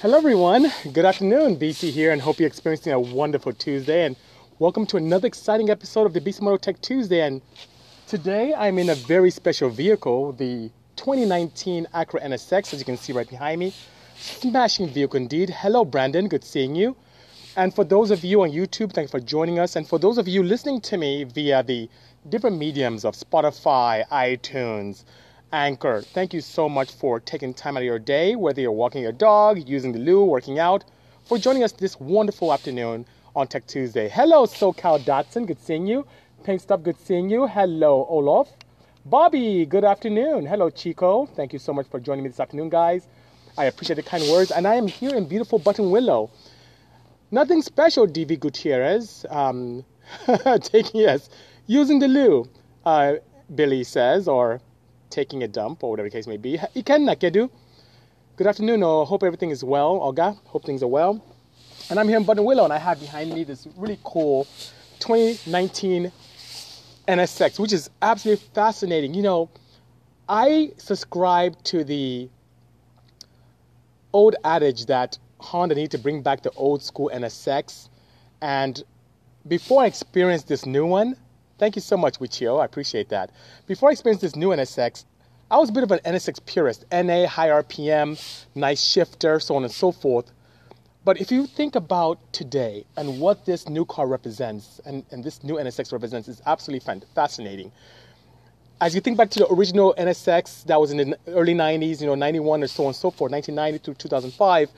Hello, everyone. Good afternoon. Bisi here, and hope you're experiencing a wonderful Tuesday. And welcome to another exciting episode of the Bisimoto Tech Tuesday. And today I'm in a very special vehicle, the 2019 Acura NSX, as you can see right behind me. Smashing vehicle indeed. Hello, Brandon. Good seeing you. And for those of you on YouTube, thanks for joining us. And for those of you listening to me via the different mediums of Spotify, iTunes, Anchor. Thank you so much for taking time out of your day, whether you're walking your dog, using the loo, working out, for joining us this wonderful afternoon on Tech Tuesday. Hello, SoCal Dotson. Good seeing you. Pink Stop, good seeing you. Hello, Olaf. Bobby, good afternoon. Hello, Chico. Thank you so much for joining me this afternoon, guys. I appreciate the kind words. And I am here in beautiful Buttonwillow. Nothing special, DV Gutierrez. Um, taking, yes, using the loo, uh, Billy says, or taking a dump or whatever the case may be. Iken Nakedu. Good afternoon. I hope everything is well. Olga, hope things are well. And I'm here in Buttonwillow and I have behind me this really cool 2019 NSX, which is absolutely fascinating. You know, I subscribe to the old adage that Honda need to bring back the old school NSX. And before I experienced this new one, Thank you so much, Wichio. I appreciate that. Before I experienced this new NSX, I was a bit of an NSX purist. NA, high RPM, nice shifter, so on and so forth. But if you think about today and what this new car represents, and, and this new NSX represents, is absolutely fascinating. As you think back to the original NSX that was in the early 90s, you know, 91 or so on and so forth, 1990 through 2005,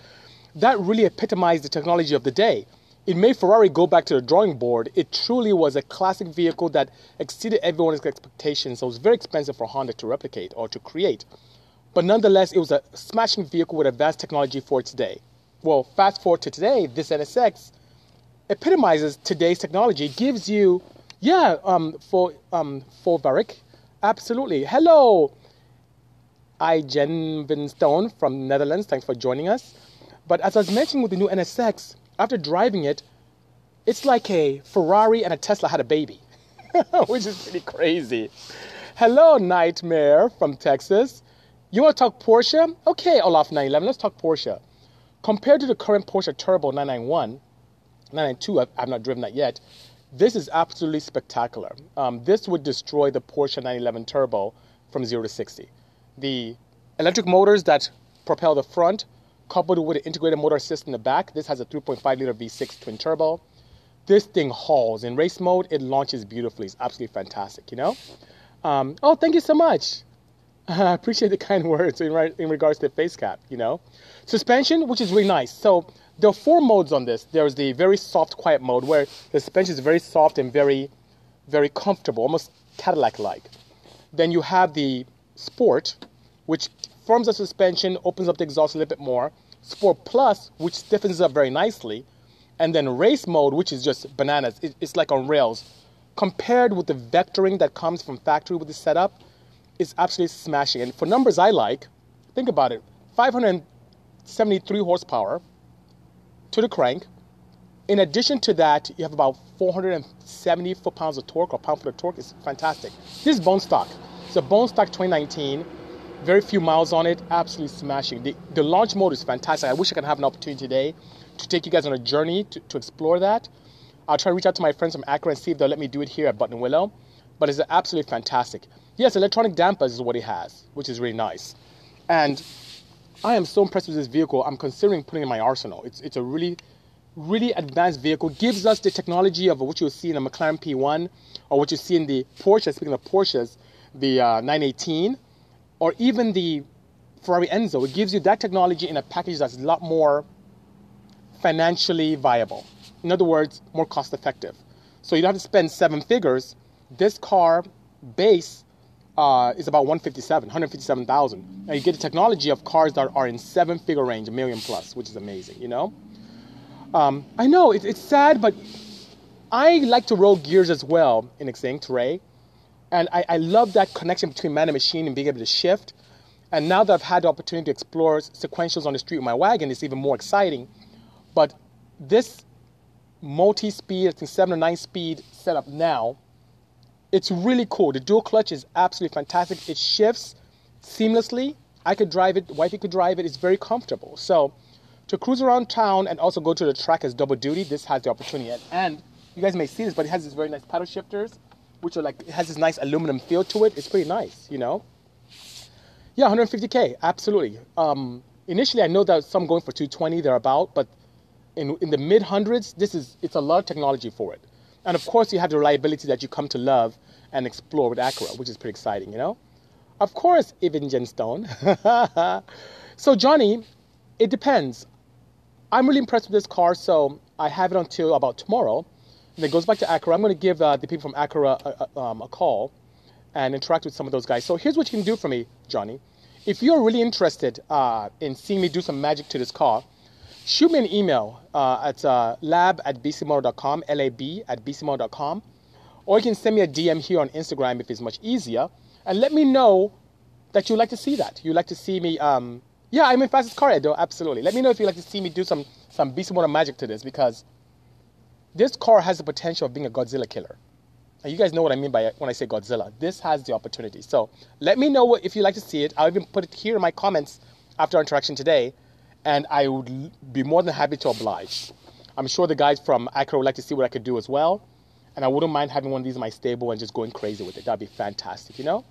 that really epitomized the technology of the day it made Ferrari go back to the drawing board. It truly was a classic vehicle that exceeded everyone's expectations. So it was very expensive for Honda to replicate or to create. But nonetheless, it was a smashing vehicle with advanced technology for today. Well, fast forward to today, this NSX epitomizes today's technology. It gives you, yeah, um, for um, for Varick, absolutely. Hello, I Jen Vinstone from Netherlands. Thanks for joining us. But as I was mentioning with the new NSX, after driving it, it's like a Ferrari and a Tesla had a baby, which is pretty crazy. Hello, Nightmare from Texas. You want to talk Porsche? Okay, Olaf 911, let's talk Porsche. Compared to the current Porsche Turbo 991, 992, I've, I've not driven that yet, this is absolutely spectacular. Um, this would destroy the Porsche 911 Turbo from 0 to 60. The electric motors that propel the front coupled with an integrated motor assist in the back. This has a 3.5 liter V6 twin turbo. This thing hauls. In race mode, it launches beautifully. It's absolutely fantastic, you know? Um, oh, thank you so much. I appreciate the kind words in, in regards to the face cap, you know? Suspension, which is really nice. So there are four modes on this. There's the very soft, quiet mode where the suspension is very soft and very, very comfortable, almost Cadillac-like. Then you have the sport, which firms the suspension, opens up the exhaust a little bit more. Sport Plus, which stiffens up very nicely. And then race mode, which is just bananas. it's like on rails. Compared with the vectoring that comes from factory with the setup, it's absolutely smashing. And for numbers I like, think about it 573 horsepower to the crank. In addition to that, you have about 470 foot pounds of torque or pound foot of torque. It's fantastic. This is bone stock. It's a bone stock 2019 very few miles on it, absolutely smashing. The, the launch mode is fantastic. I wish I could have an opportunity today to take you guys on a journey to, to explore that. I'll try to reach out to my friends from Acura and see if they'll let me do it here at Buttonwillow. But it's absolutely fantastic. Yes, electronic dampers is what it has, which is really nice. And I am so impressed with this vehicle. I'm considering putting in my arsenal. It's, it's a really, really advanced vehicle. Gives us the technology of what you'll see in a McLaren P1 or what you see in the Porsche. Speaking of Porsches, the uh, 918 or even the Ferrari Enzo, it gives you that technology in a package that's a lot more financially viable. In other words, more cost effective. So you don't have to spend seven figures. This car base uh, is about 157, 157,000. Now you get the technology of cars that are in seven figure range, a million plus, which is amazing, you know? Um, I know it, it's sad, but I like to roll gears as well in Extinct Ray. And I, I love that connection between man and machine and being able to shift. And now that I've had the opportunity to explore sequentials on the street with my wagon, it's even more exciting. But this multi-speed, I think seven or nine speed setup now, it's really cool. The dual clutch is absolutely fantastic. It shifts seamlessly. I could drive it, wifey could drive it. It's very comfortable. So to cruise around town and also go to the track as double duty, this has the opportunity. And, and you guys may see this, but it has these very nice paddle shifters, which are like, it has this nice aluminum feel to it. It's pretty nice, you know? Yeah, 150K, absolutely. Um, initially, I know that some going for 220, they're about, but in, in the mid hundreds, this is, it's a lot of technology for it. And of course, you have the reliability that you come to love and explore with Acura, which is pretty exciting, you know? Of course, Even Gemstone. so, Johnny, it depends. I'm really impressed with this car, so I have it until about tomorrow. It goes back to Acura. I'm going to give uh, the people from Acura a, a, um, a, call and interact with some of those guys. So here's what you can do for me, Johnny. If you're really interested uh, in seeing me do some magic to this car, shoot me an email uh, at uh, lab at bisimoto.com, L-A-B at bisimoto.com. Or you can send me a DM here on Instagram if it's much easier. And let me know that you'd like to see that. You'd like to see me um, yeah, I'm in fastest car, Edo. Absolutely. Let me know if you'd like to see me do some some Bisimoto magic to this because this car has the potential of being a Godzilla killer. And you guys know what I mean by when I say Godzilla. This has the opportunity. So let me know if you'd like to see it. I'll even put it here in my comments after our interaction today, and I would be more than happy to oblige. I'm sure the guys from Acura would like to see what I could do as well, and I wouldn't mind having one of these in my stable and just going crazy with it. That'd be fantastic, you know.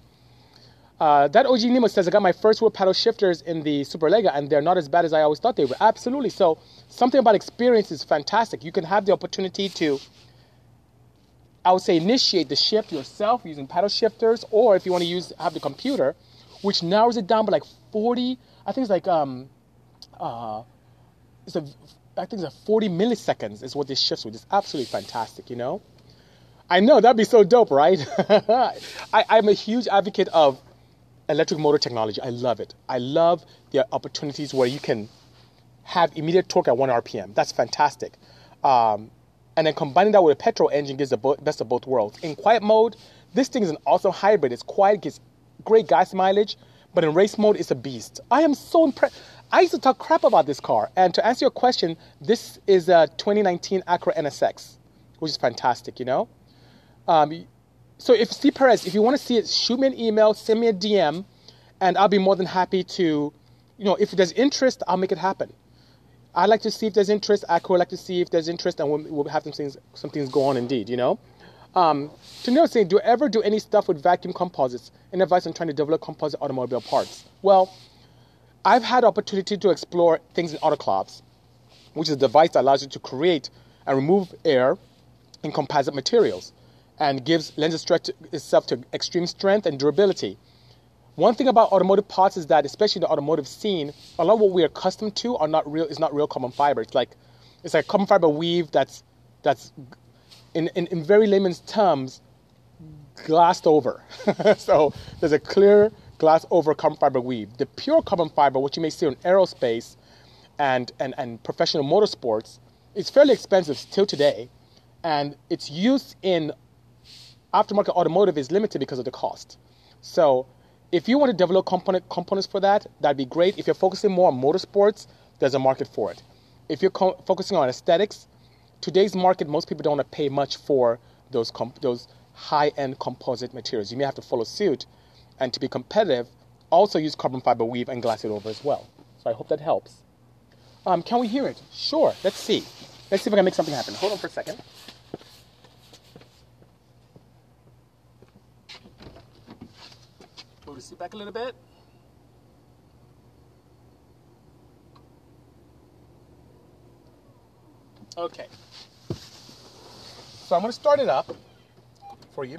Uh, that OG Nemo says, I got my first wheel paddle shifters in the Superleggera and they're not as bad as I always thought they were. Absolutely. So, something about experience is fantastic. You can have the opportunity to, I would say, initiate the shift yourself using paddle shifters, or if you want to use have the computer, which narrows it down by like 40, I think it's like, um, uh, it's a, I think it's a 40 milliseconds is what this shifts with. It's absolutely fantastic, you know? I know, that'd be so dope, right? I, I'm a huge advocate of electric motor technology. I love it. I love the opportunities where you can have immediate torque at 1 RPM. That's fantastic. Um, and then combining that with a petrol engine gives the best of both worlds. In quiet mode, this thing is an awesome hybrid. It's quiet, gets great gas mileage, but in race mode, it's a beast. I am so impressed. I used to talk crap about this car. And to answer your question, this is a 2019 Acura NSX, which is fantastic, you know? Um, so if Steve Perez, if you want to see it, shoot me an email, send me a DM, and I'll be more than happy to, you know, if there's interest, I'll make it happen. I'd like to see if there's interest. I would like to see if there's interest, and we'll, we'll have some things, some things go on indeed, you know. Um, to know, saying, do you ever do any stuff with vacuum composites? Any advice on trying to develop composite automobile parts? Well, I've had opportunity to explore things in autoclaves, which is a device that allows you to create and remove air in composite materials and gives lends itself to extreme strength and durability. One thing about automotive parts is that, especially in the automotive scene, a lot of what we're accustomed to are not real. Is not real carbon fiber. It's like it's like carbon fiber weave that's that's in, in, in very layman's terms glassed over. so there's a clear glass over carbon fiber weave. The pure carbon fiber, which you may see in aerospace and, and, and professional motorsports, is fairly expensive still today, and its used in aftermarket automotive is limited because of the cost. So if you want to develop component components for that, that'd be great. If you're focusing more on motorsports, there's a market for it. If you're co- focusing on aesthetics, today's market, most people don't want to pay much for those comp- those high-end composite materials. You may have to follow suit, and to be competitive, also use carbon fiber weave and glass it over as well. So I hope that helps. Um, can we hear it? Sure. Let's see. Let's see if I can make something happen. Hold on for a second. Seat back a little bit. Okay. So I'm going to start it up for you.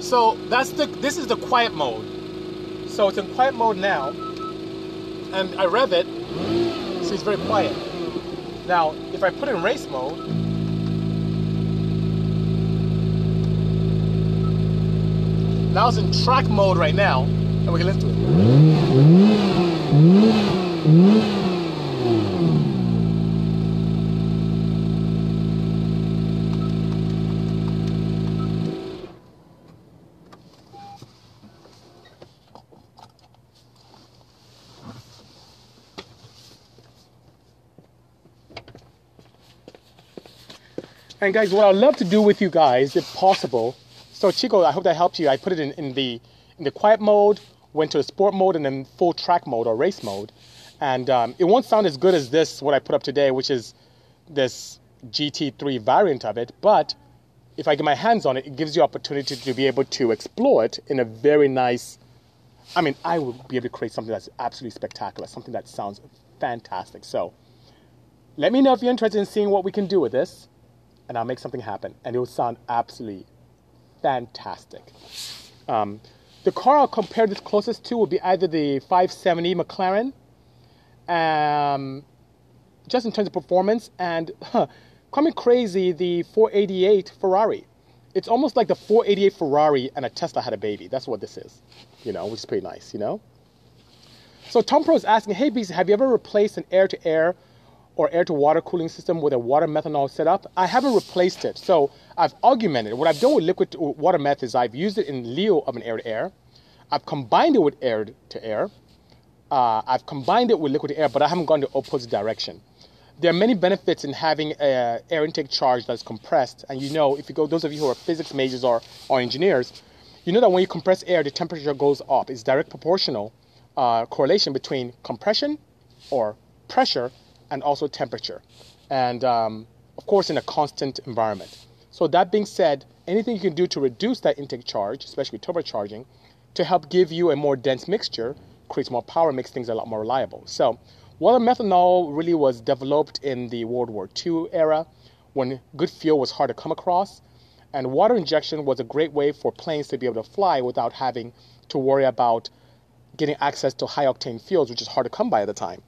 So that's the this is the quiet mode. So it's in quiet mode now. And I rev it, so it's very quiet. Now, if I put it in race mode, Now it's in track mode right now, and we can listen to it. And guys, what I'd love to do with you guys, if possible, so Chico, I hope that helps you. I put it in, in the in the quiet mode went to the sport mode and then full track mode or race mode. And um, it won't sound as good as this, what I put up today, which is this GT3 variant of it. But if I get my hands on it, it gives you opportunity to be able to explore it in a very nice. I mean, I will be able to create something that's absolutely spectacular, something that sounds fantastic. So, let me know if you're interested in seeing what we can do with this, and I'll make something happen, and it will sound absolutely fantastic. Um, the car I'll compare this closest to would be either the 570 McLaren, um, just in terms of performance, and huh, coming crazy, the 488 Ferrari. It's almost like the 488 Ferrari and a Tesla had a baby. That's what this is, you know, which is pretty nice, you know. So Tom Pro is asking, hey, Bisi, have you ever replaced an air-to-air or air-to-water cooling system with a water methanol setup? I haven't replaced it. So I've augmented. What I've done with liquid water meth is I've used it in lieu of an air-to-air. I've combined it with air-to-air. Uh, I've combined it with liquid air, but I haven't gone the opposite direction. There are many benefits in having an air intake charge that's compressed. And you know, if you go, those of you who are physics majors or, or engineers, you know that when you compress air, the temperature goes up. It's direct proportional uh, correlation between compression or pressure and also temperature. And um, of course, in a constant environment. So, that being said, anything you can do to reduce that intake charge, especially turbocharging, to help give you a more dense mixture, creates more power, makes things a lot more reliable. So, water methanol really was developed in the World War II era when good fuel was hard to come across. And water injection was a great way for planes to be able to fly without having to worry about getting access to high octane fuels, which is hard to come by at the time.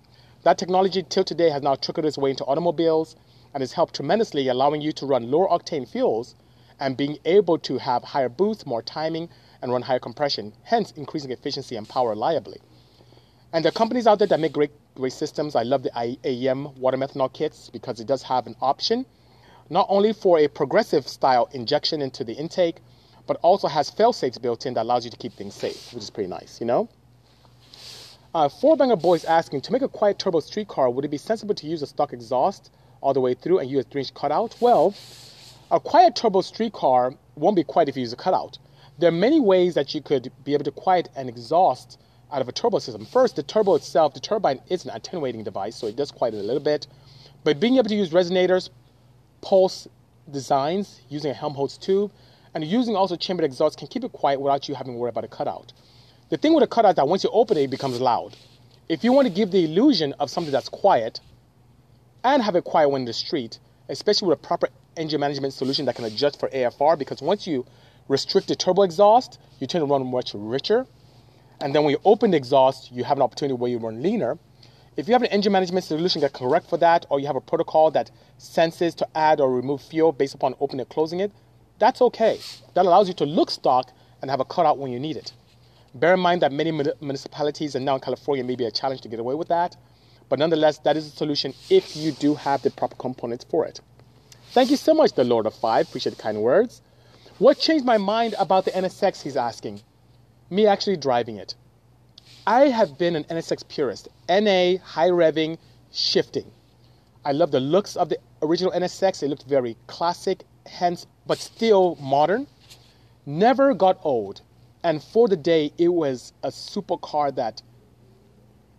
That technology till today has now trickled its way into automobiles and has helped tremendously, allowing you to run lower octane fuels and being able to have higher boost, more timing, and run higher compression, hence increasing efficiency and power reliably. And there are companies out there that make great, great systems. I love the AEM water methanol kits because it does have an option, not only for a progressive style injection into the intake, but also has fail safes built in that allows you to keep things safe, which is pretty nice, you know? Uh, Four Banger Boy is asking, to make a quiet turbo street car, would it be sensible to use a stock exhaust all the way through and use a 3-inch cutout? Well, a quiet turbo street car won't be quiet if you use a cutout. There are many ways that you could be able to quiet an exhaust out of a turbo system. First, the turbo itself, the turbine is an attenuating device, so it does quiet it a little bit. But being able to use resonators, pulse designs using a Helmholtz tube, and using also chambered exhaust can keep it quiet without you having to worry about a cutout. The thing with a cutout is that once you open it, it becomes loud. If you want to give the illusion of something that's quiet and have it quiet when in the street, especially with a proper engine management solution that can adjust for AFR, because once you restrict the turbo exhaust, you tend to run much richer. And then when you open the exhaust, you have an opportunity where you run leaner. If you have an engine management solution that correct for that, or you have a protocol that senses to add or remove fuel based upon opening and closing it, that's okay. That allows you to look stock and have a cutout when you need it. Bear in mind that many municipalities, and now in California, may be a challenge to get away with that. But nonetheless, that is a solution if you do have the proper components for it. Thank you so much, the Lord of Five. Appreciate the kind words. What changed my mind about the NSX, he's asking? Me actually driving it. I have been an NSX purist. NA, high revving, shifting. I love the looks of the original NSX. It looked very classic, hence, but still modern. Never got old. And for the day, it was a supercar that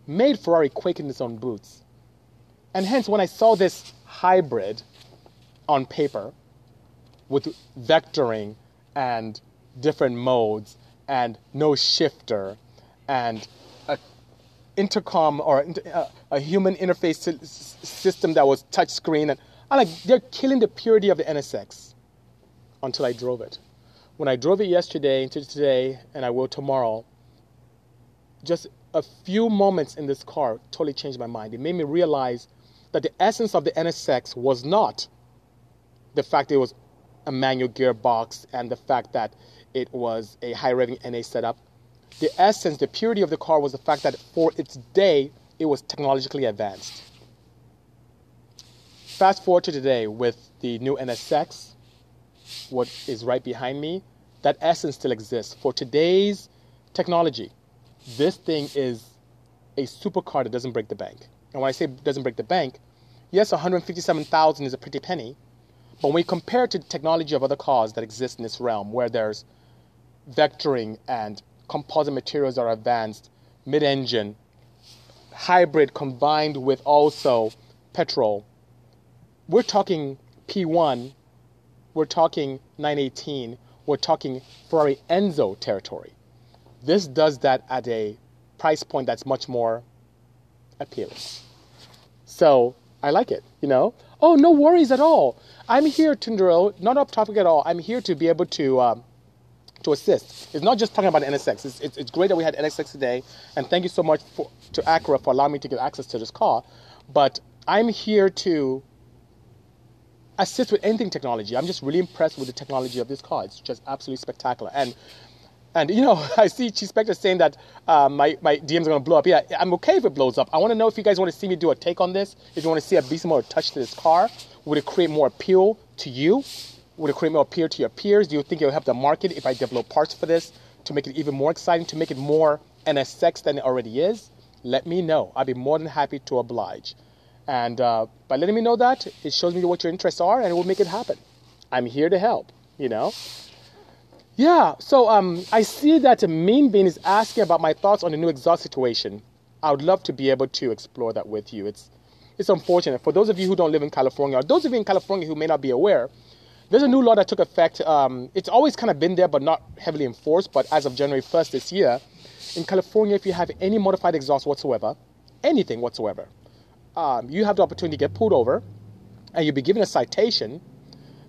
made Ferrari quake in its own boots. And hence, when I saw this hybrid on paper, with vectoring and different modes and no shifter and a intercom or a, uh, a human interface system that was touchscreen and I like they're killing the purity of the NSX until I drove it. When I drove it yesterday into today and I will tomorrow, just a few moments in this car totally changed my mind. It made me realize that the essence of the NSX was not the fact it was a manual gearbox and the fact that it was a high revving NA setup. The essence, the purity of the car was the fact that for its day, it was technologically advanced. Fast forward to today with the new NSX, what is right behind me, that essence still exists. For today's technology, this thing is a supercar that doesn't break the bank. And when I say doesn't break the bank, yes, 157,000 is a pretty penny, but when we compare it to the technology of other cars that exist in this realm, where there's vectoring and composite materials that are advanced, mid-engine, hybrid combined with also petrol. We're talking P1, we're talking 918, we're talking Ferrari Enzo territory. This does that at a price point that's much more appealing. So I like it, you know? Oh, no worries at all. I'm here, Tundro, not off topic at all. I'm here to be able to um, to assist. It's not just talking about NSX. It's, it's, it's, great that we had NSX today, and thank you so much for, to Acura for allowing me to get access to this car. But I'm here to assist with anything technology. I'm just really impressed with the technology of this car. It's just absolutely spectacular. And and you know, I see Chief Spectre saying that uh, my my DMs are gonna blow up. Yeah, I'm okay if it blows up. I want to know if you guys want to see me do a take on this. If you want to see a beast mode touch to this car, would it create more appeal to you? Would it create more appeal to your peers? Do you think it will help the market if I develop parts for this to make it even more exciting, to make it more NSX than it already is? Let me know. I'd be more than happy to oblige. And uh, by letting me know that, it shows me what your interests are, and it will make it happen. I'm here to help. You know. Yeah. So um, I see that Mean Bean is asking about my thoughts on the new exhaust situation. I would love to be able to explore that with you. It's it's unfortunate for those of you who don't live in California, or those of you in California who may not be aware. There's a new law that took effect. Um, it's always kind of been there, but not heavily enforced. But as of January 1st this year, in California, if you have any modified exhaust whatsoever, anything whatsoever, um, you have the opportunity to get pulled over, and you'll be given a citation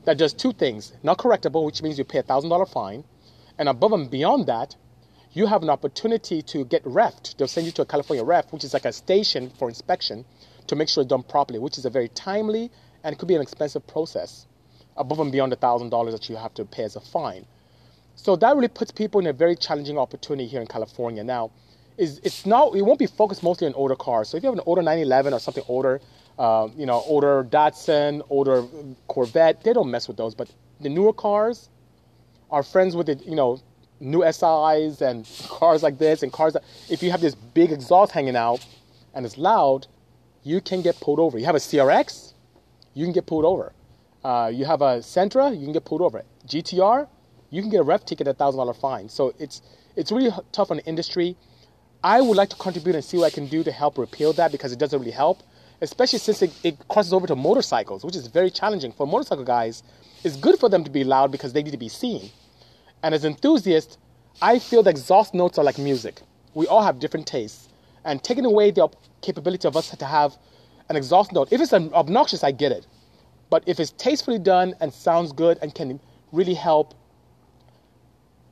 that does two things: not correctable, which means you pay a thousand dollar fine, and above and beyond that, you have an opportunity to get refed. They'll send you to a California ref, which is like a station for inspection to make sure it's done properly, which is a very timely and could be an expensive process above and beyond the thousand dollars that you have to pay as a fine. So that really puts people in a very challenging opportunity here in California. Now, is it's not it won't be focused mostly on older cars. So if you have an older 911 or something older, uh, you know, older Datsun, older Corvette, they don't mess with those. But the newer cars are friends with the you know new SIs and cars like this and cars that if you have this big exhaust hanging out and it's loud, you can get pulled over. You have a CRX, you can get pulled over. Uh, you have a Sentra, you can get pulled over. GTR, you can get a ref ticket a thousand dollar fine. So it's it's really tough on the industry. I would like to contribute and see what I can do to help repeal that because it doesn't really help, especially since it, it crosses over to motorcycles, which is very challenging for motorcycle guys. It's good for them to be loud because they need to be seen. And as enthusiasts, I feel the exhaust notes are like music. We all have different tastes, and taking away the capability of us to have an exhaust note, if it's obnoxious, I get it. But if it's tastefully done and sounds good and can really help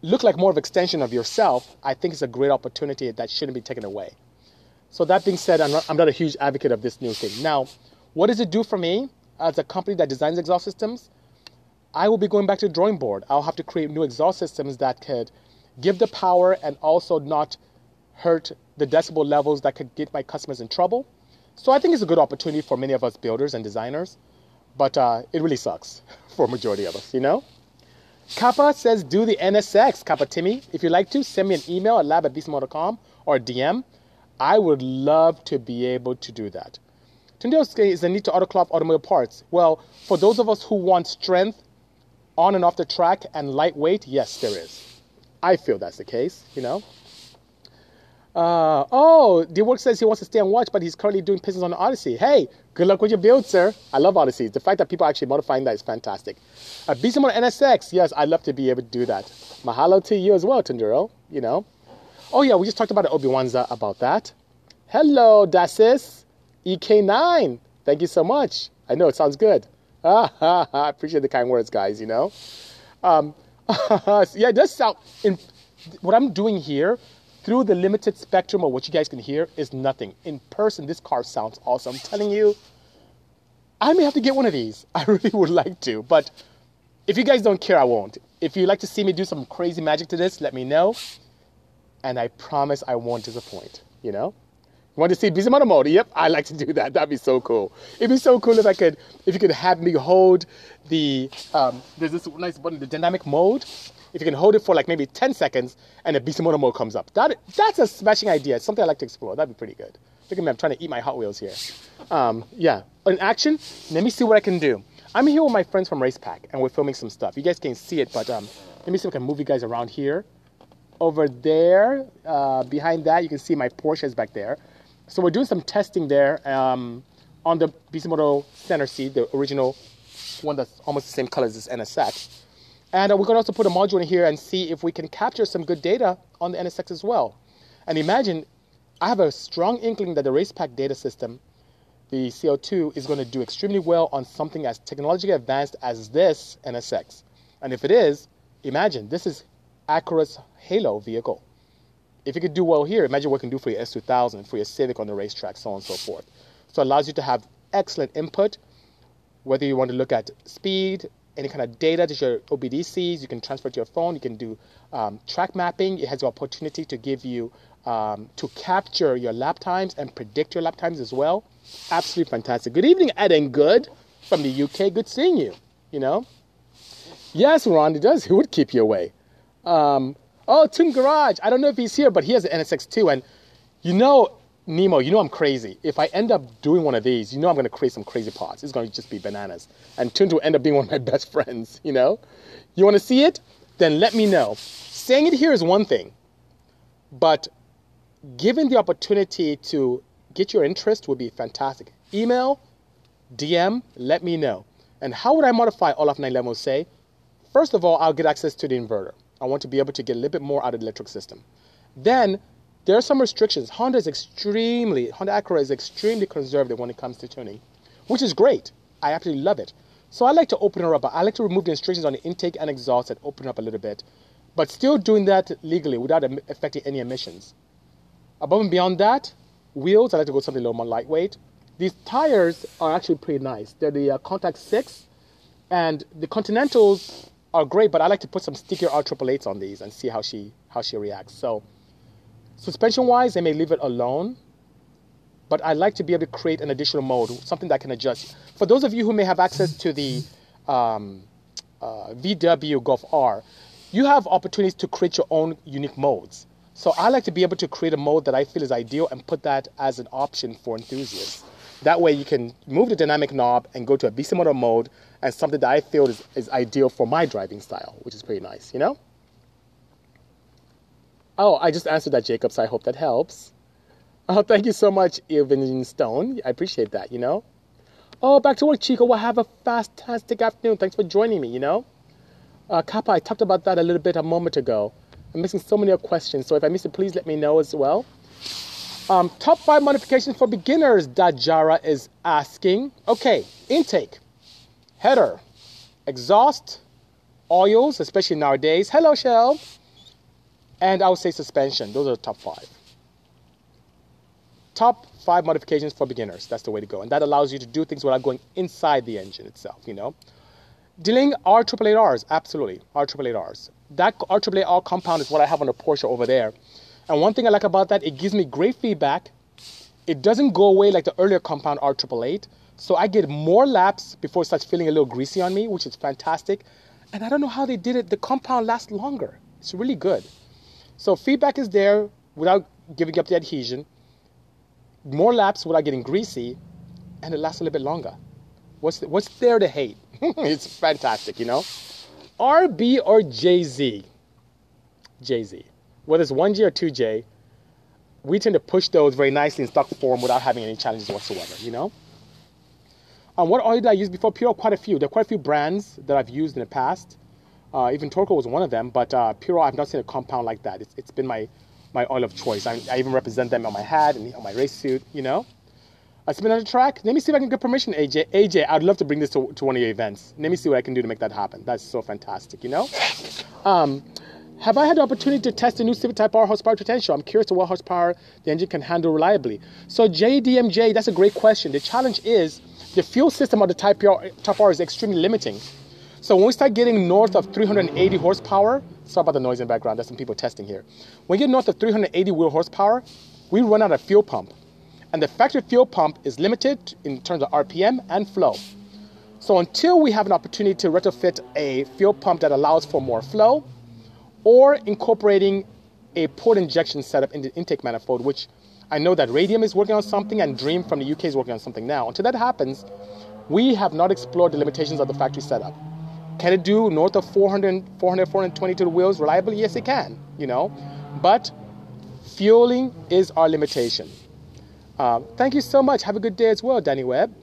look like more of an extension of yourself, I think it's a great opportunity that shouldn't be taken away. So that being said, I'm not, I'm not a huge advocate of this new thing. Now, what does it do for me as a company that designs exhaust systems? I will be going back to the drawing board. I'll have to create new exhaust systems that could give the power and also not hurt the decibel levels that could get my customers in trouble. So I think it's a good opportunity for many of us builders and designers but uh, it really sucks for a majority of us, you know? Kappa says do the NSX. Kappa Timmy, if you'd like to, send me an email at lab at bisimoto.com or DM. I would love to be able to do that. Tundeosuke is the need to autoclave automobile parts. Well, for those of us who want strength on and off the track and lightweight, yes, there is. I feel that's the case, you know? Uh, oh, the work says he wants to stay and watch, but he's currently doing pistons on Odyssey. Hey, good luck with your build, sir. I love Odysseys. The fact that people are actually modifying that is fantastic. Uh, Beast on NSX. Yes, I'd love to be able to do that. Mahalo to you as well, Tunduro. You know. Oh yeah, we just talked about the Obi-Wanza about that. Hello, Dasis. EK9. Thank you so much. I know it sounds good. I appreciate the kind words, guys. You know. Um, yeah, it does sound. In, what I'm doing here through the limited spectrum of what you guys can hear is nothing. In person, this car sounds awesome. I'm telling you, I may have to get one of these. I really would like to, but if you guys don't care, I won't. If you'd like to see me do some crazy magic to this, let me know. And I promise I won't disappoint, you know? You want to see Bisimoto mode? Yep, I like to do that. That'd be so cool. It'd be so cool if I could, if you could have me hold the, um, there's this nice button, the dynamic mode, if you can hold it for like maybe 10 seconds and a Bisimoto mode comes up. That, that's a smashing idea. It's something I like to explore. That'd be pretty good. Look at me, I'm trying to eat my Hot Wheels here. Um, yeah, in action, let me see what I can do. I'm here with my friends from Racepak and we're filming some stuff. You guys can't see it, but um, let me see if I can move you guys around here. over there, uh, behind that, you can see my Porsche is back there. So we're doing some testing there um, on the Bisimoto center seat, the original one that's almost the same color as this NSX. And we're going to also put a module in here and see if we can capture some good data on the NSX as well. And imagine, I have a strong inkling that the Racepak data system, the CO2, is going to do extremely well on something as technologically advanced as this NSX. And if it is, imagine, this is Acura's Halo vehicle. If you could do well here, imagine what it can do for your S2000, for your Civic on the racetrack, so on and so forth. So it allows you to have excellent input, whether you want to look at speed, any kind of data that your OBDCs, you can transfer to your phone, you can do um, track mapping. It has the opportunity to give you, um, to capture your lap times and predict your lap times as well. Absolutely fantastic. Good evening, Ed and Good from the UK. Good seeing you, you know. Yes, Ron, it does. It would keep you away. Um, oh, Toon Garage. I don't know if he's here, but he has an NSX2. And you know, Nemo, you know I'm crazy. If I end up doing one of these, you know I'm going to create some crazy parts. It's going to just be bananas. And Toon will end up being one of my best friends, you know? You want to see it? Then let me know. Saying it here is one thing, but giving the opportunity to get your interest would be fantastic. Email, DM, let me know. And how would I modify Olaf 911 say? First of all, I'll get access to the inverter. I want to be able to get a little bit more out of the electric system. Then there are some restrictions. Honda is extremely, Honda Acura is extremely conservative when it comes to tuning, which is great. I absolutely love it. So I like to open her up. I like to remove the restrictions on the intake and exhaust and open up a little bit, but still doing that legally without affecting any emissions. Above and beyond that, wheels, I like to go something a little more lightweight. These tires are actually pretty nice. They're the uh, Contact 6, and the Continentals are great, but I like to put some stickier R888s on these and see how she, how she reacts. So Suspension wise, they may leave it alone, but I like to be able to create an additional mode, something that can adjust. For those of you who may have access to the um, uh, VW Golf R, you have opportunities to create your own unique modes. So I like to be able to create a mode that I feel is ideal and put that as an option for enthusiasts. That way you can move the dynamic knob and go to a Bisimoto mode and something that I feel is, is ideal for my driving style, which is pretty nice, you know? Oh, I just answered that, Jacob, so I hope that helps. Oh, thank you so much, Evelyn Stone. I appreciate that, you know. Oh, back to work, Chico. Well, have a fantastic afternoon. Thanks for joining me, you know. Uh, Kappa, I talked about that a little bit a moment ago. I'm missing so many questions, so if I miss it, please let me know as well. Um, top five modifications for beginners, Dajara is asking. Okay, intake, header, exhaust, oils, especially nowadays. Hello, Shell and I would say suspension. Those are the top five. Top five modifications for beginners. That's the way to go. And that allows you to do things without going inside the engine itself, you know. Dealing R888Rs, absolutely. R888Rs. That R888R compound is what I have on the Porsche over there. And one thing I like about that, it gives me great feedback. It doesn't go away like the earlier compound R888. So I get more laps before it starts feeling a little greasy on me, which is fantastic. And I don't know how they did it. The compound lasts longer. It's really good. So feedback is there without giving up the adhesion. More laps without getting greasy, and it lasts a little bit longer. What's the, what's there to hate? it's fantastic, you know. RB or JZ? JZ. Whether it's 1J or 2J, we tend to push those very nicely in stock form without having any challenges whatsoever, you know. Um, what oil did I use before? Pure? quite a few. There are quite a few brands that I've used in the past. Uh, even Torco was one of them, but uh, I've not seen a compound like that. It's, it's been my, my oil of choice. I, I even represent them on my hat and on my race suit, you know. I spin on the track. Let me see if I can get permission, AJ. AJ, I'd love to bring this to, to one of your events. Let me see what I can do to make that happen. That's so fantastic, you know. Um, have I had the opportunity to test the new Civic Type R horsepower potential? I'm curious to what horsepower the engine can handle reliably. So JDMJ, that's a great question. The challenge is the fuel system of the Type R, Type R is extremely limiting. So when we start getting north of 380 horsepower, sorry about the noise in the background, there's some people testing here. When we get north of 380 wheel horsepower, we run out of fuel pump. And the factory fuel pump is limited in terms of RPM and flow. So until we have an opportunity to retrofit a fuel pump that allows for more flow, or incorporating a port injection setup in the intake manifold, which I know that Radium is working on something and Dream from the UK is working on something now. Until that happens, we have not explored the limitations of the factory setup. Can it do north of 400, 400, 420 to the wheels reliably? Yes, it can, you know. But fueling is our limitation. Um, thank you so much. Have a good day as well, Danny Webb.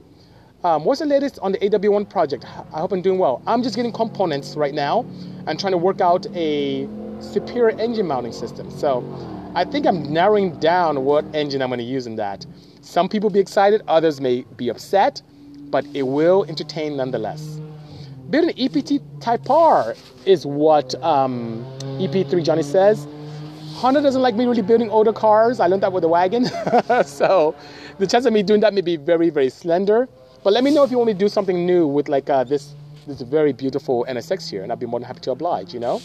Um, what's the latest on the AW1 project? I hope I'm doing well. I'm just getting components right now and trying to work out a superior engine mounting system. So I think I'm narrowing down what engine I'm going to use in that. Some people be excited, others may be upset, but it will entertain nonetheless. Building an EP3 Type R is what um, EP3 Johnny says. Honda doesn't like me really building older cars. I learned that with the wagon. so the chance of me doing that may be very, very slender. But let me know if you want me to do something new with like uh, this this very beautiful NSX here, and I'd be more than happy to oblige. You know.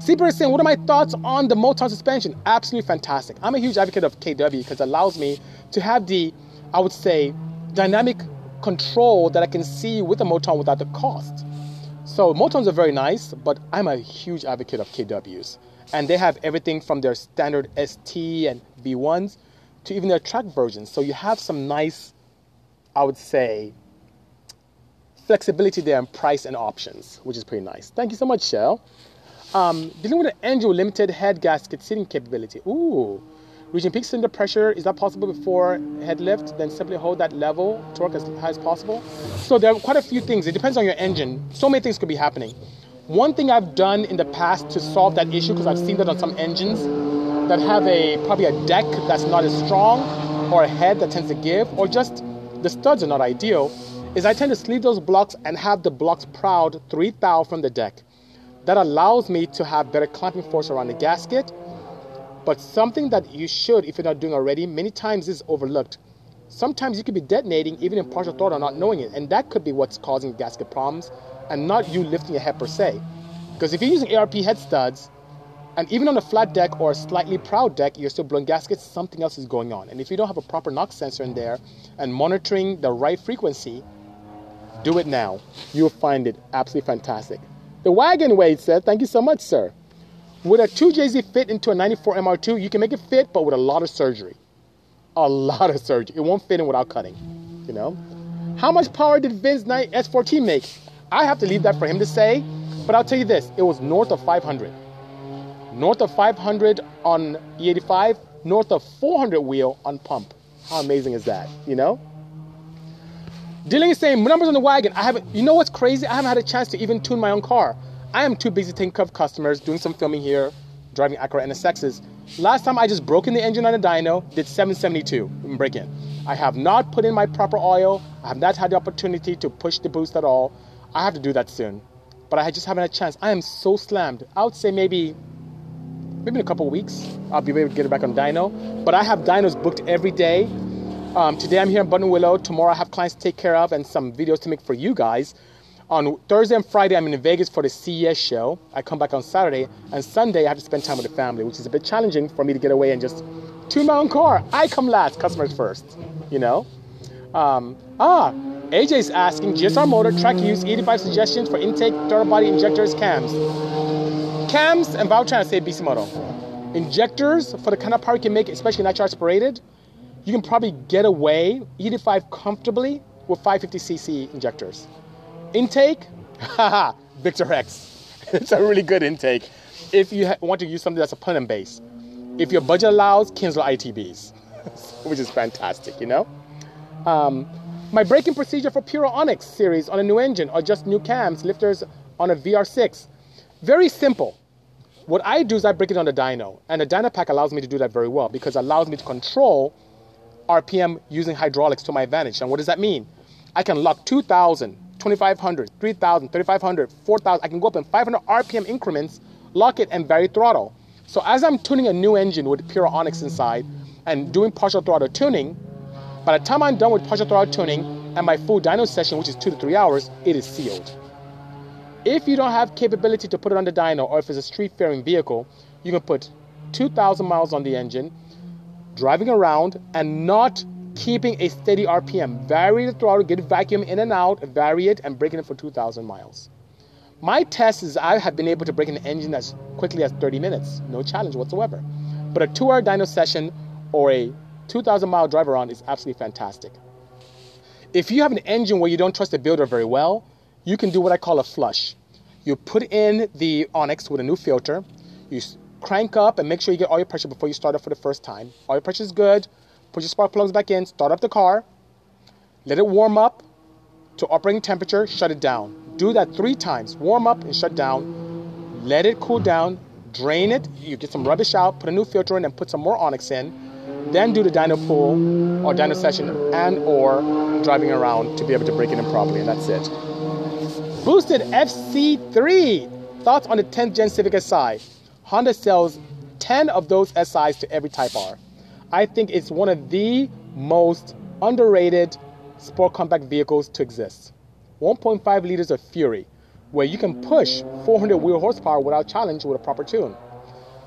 Seaper is saying, what are my thoughts on the Moton suspension? Absolutely fantastic. I'm a huge advocate of KW because it allows me to have the, I would say, dynamic control that I can see with the Moton without the cost. So Motons are very nice, but I'm a huge advocate of KWs. And they have everything from their standard ST and V1s to even their track versions. So you have some nice I would say, flexibility there in price and options, which is pretty nice. Thank you so much, Shell. Um, dealing with an with limited head gasket seating capability. Ooh. Reaching peak cylinder pressure, is that possible before head lift? Then simply hold that level, torque as high as possible. So there are quite a few things. It depends on your engine. So many things could be happening. One thing I've done in the past to solve that issue, because I've seen that on some engines that have a probably a deck that's not as strong, or a head that tends to give, or just the studs are not ideal, is I tend to sleeve those blocks and have the blocks proud 3 thou from the deck. That allows me to have better clamping force around the gasket. But something that you should, if you're not doing already, many times is overlooked. Sometimes you could be detonating even in partial throttle not knowing it, and that could be what's causing gasket problems and not you lifting your head per se. Because if you're using ARP head studs, and even on a flat deck or a slightly proud deck, you're still blowing gaskets, something else is going on. And if you don't have a proper knock sensor in there and monitoring the right frequency, do it now. You'll find it absolutely fantastic. The wagon Wade said, Thank you so much, sir. Would a 2JZ fit into a 94 MR2? You can make it fit, but with a lot of surgery. A lot of surgery. It won't fit in without cutting, you know? How much power did Vince Knight S14 make? I have to leave that for him to say, but I'll tell you this it was north of 500 north of 500 on E85, north of 400 wheel on pump. How amazing is that, you know? Dylan is saying, numbers on the wagon. I haven't, you know what's crazy? I haven't had a chance to even tune my own car. I am too busy taking care of customers, doing some filming here, driving Acura NSXs. Last time I just broke in the engine on a dyno, did 772 in break in. I have not put in my proper oil. I have not had the opportunity to push the boost at all. I have to do that soon. But I just haven't had a chance. I am so slammed. I would say maybe maybe in a couple weeks, I'll be able to get it back on dyno. But I have dynos booked every day. Um, today I'm here in Buttonwillow. Tomorrow I have clients to take care of and some videos to make for you guys. On Thursday and Friday, I'm in Vegas for the CES show. I come back on Saturday. And Sunday, I have to spend time with the family, which is a bit challenging for me to get away and just tune my own car. I come last, customers first, you know? Um, ah, AJ's asking GSR motor track use 85 suggestions for intake, throttle body, injectors, cams cams and valve train, I say Bisimoto. Injectors, for the kind of power you can make, especially natural aspirated, you can probably get away E85 comfortably with 550cc injectors. Intake, haha, Victor X. it's a really good intake if you ha- want to use something that's a Plenum base. If your budget allows, Kinsler ITBs, which is fantastic, you know? Um, my braking procedure for Pure Onyx series on a new engine or just new cams, lifters on a VR6. Very simple. What I do is I break it on the dyno, and the Dynapack allows me to do that very well because it allows me to control RPM using hydraulics to my advantage. And what does that mean? I can lock 2,000, 2,500, 3,000, 3,500, 4,000. I can go up in 500 RPM increments, lock it, and vary throttle. So as I'm tuning a new engine with Pure Onyx inside and doing partial throttle tuning, by the time I'm done with partial throttle tuning and my full dyno session, which is two to three hours, it is sealed. If you don't have capability to put it on the dyno or if it's a street faring vehicle, you can put 2,000 miles on the engine, driving around and not keeping a steady RPM. Vary the throttle, get vacuum in and out, vary it, and breaking it for 2,000 miles. My test is I have been able to break an engine as quickly as 30 minutes, no challenge whatsoever. But a two hour dyno session or a 2,000 mile drive around is absolutely fantastic. If you have an engine where you don't trust the builder very well, you can do what I call a flush. You put in the Onyx with a new filter. You crank up and make sure you get all your pressure before you start up for the first time. All your pressure is good. Put your spark plugs back in. Start up the car. Let it warm up to operating temperature. Shut it down. Do that three times. Warm up and shut down. Let it cool down. Drain it. You get some rubbish out. Put a new filter in and put some more Onyx in. Then do the dyno pull or dyno session and or driving around to be able to break it in properly. And that's it. Boosted FC3. Thoughts on the 10th Gen Civic Si? Honda sells 10 of those SIs to every Type R. I think it's one of the most underrated sport compact vehicles to exist. 1.5 liters of Fury, where you can push 400 wheel horsepower without challenge with a proper tune.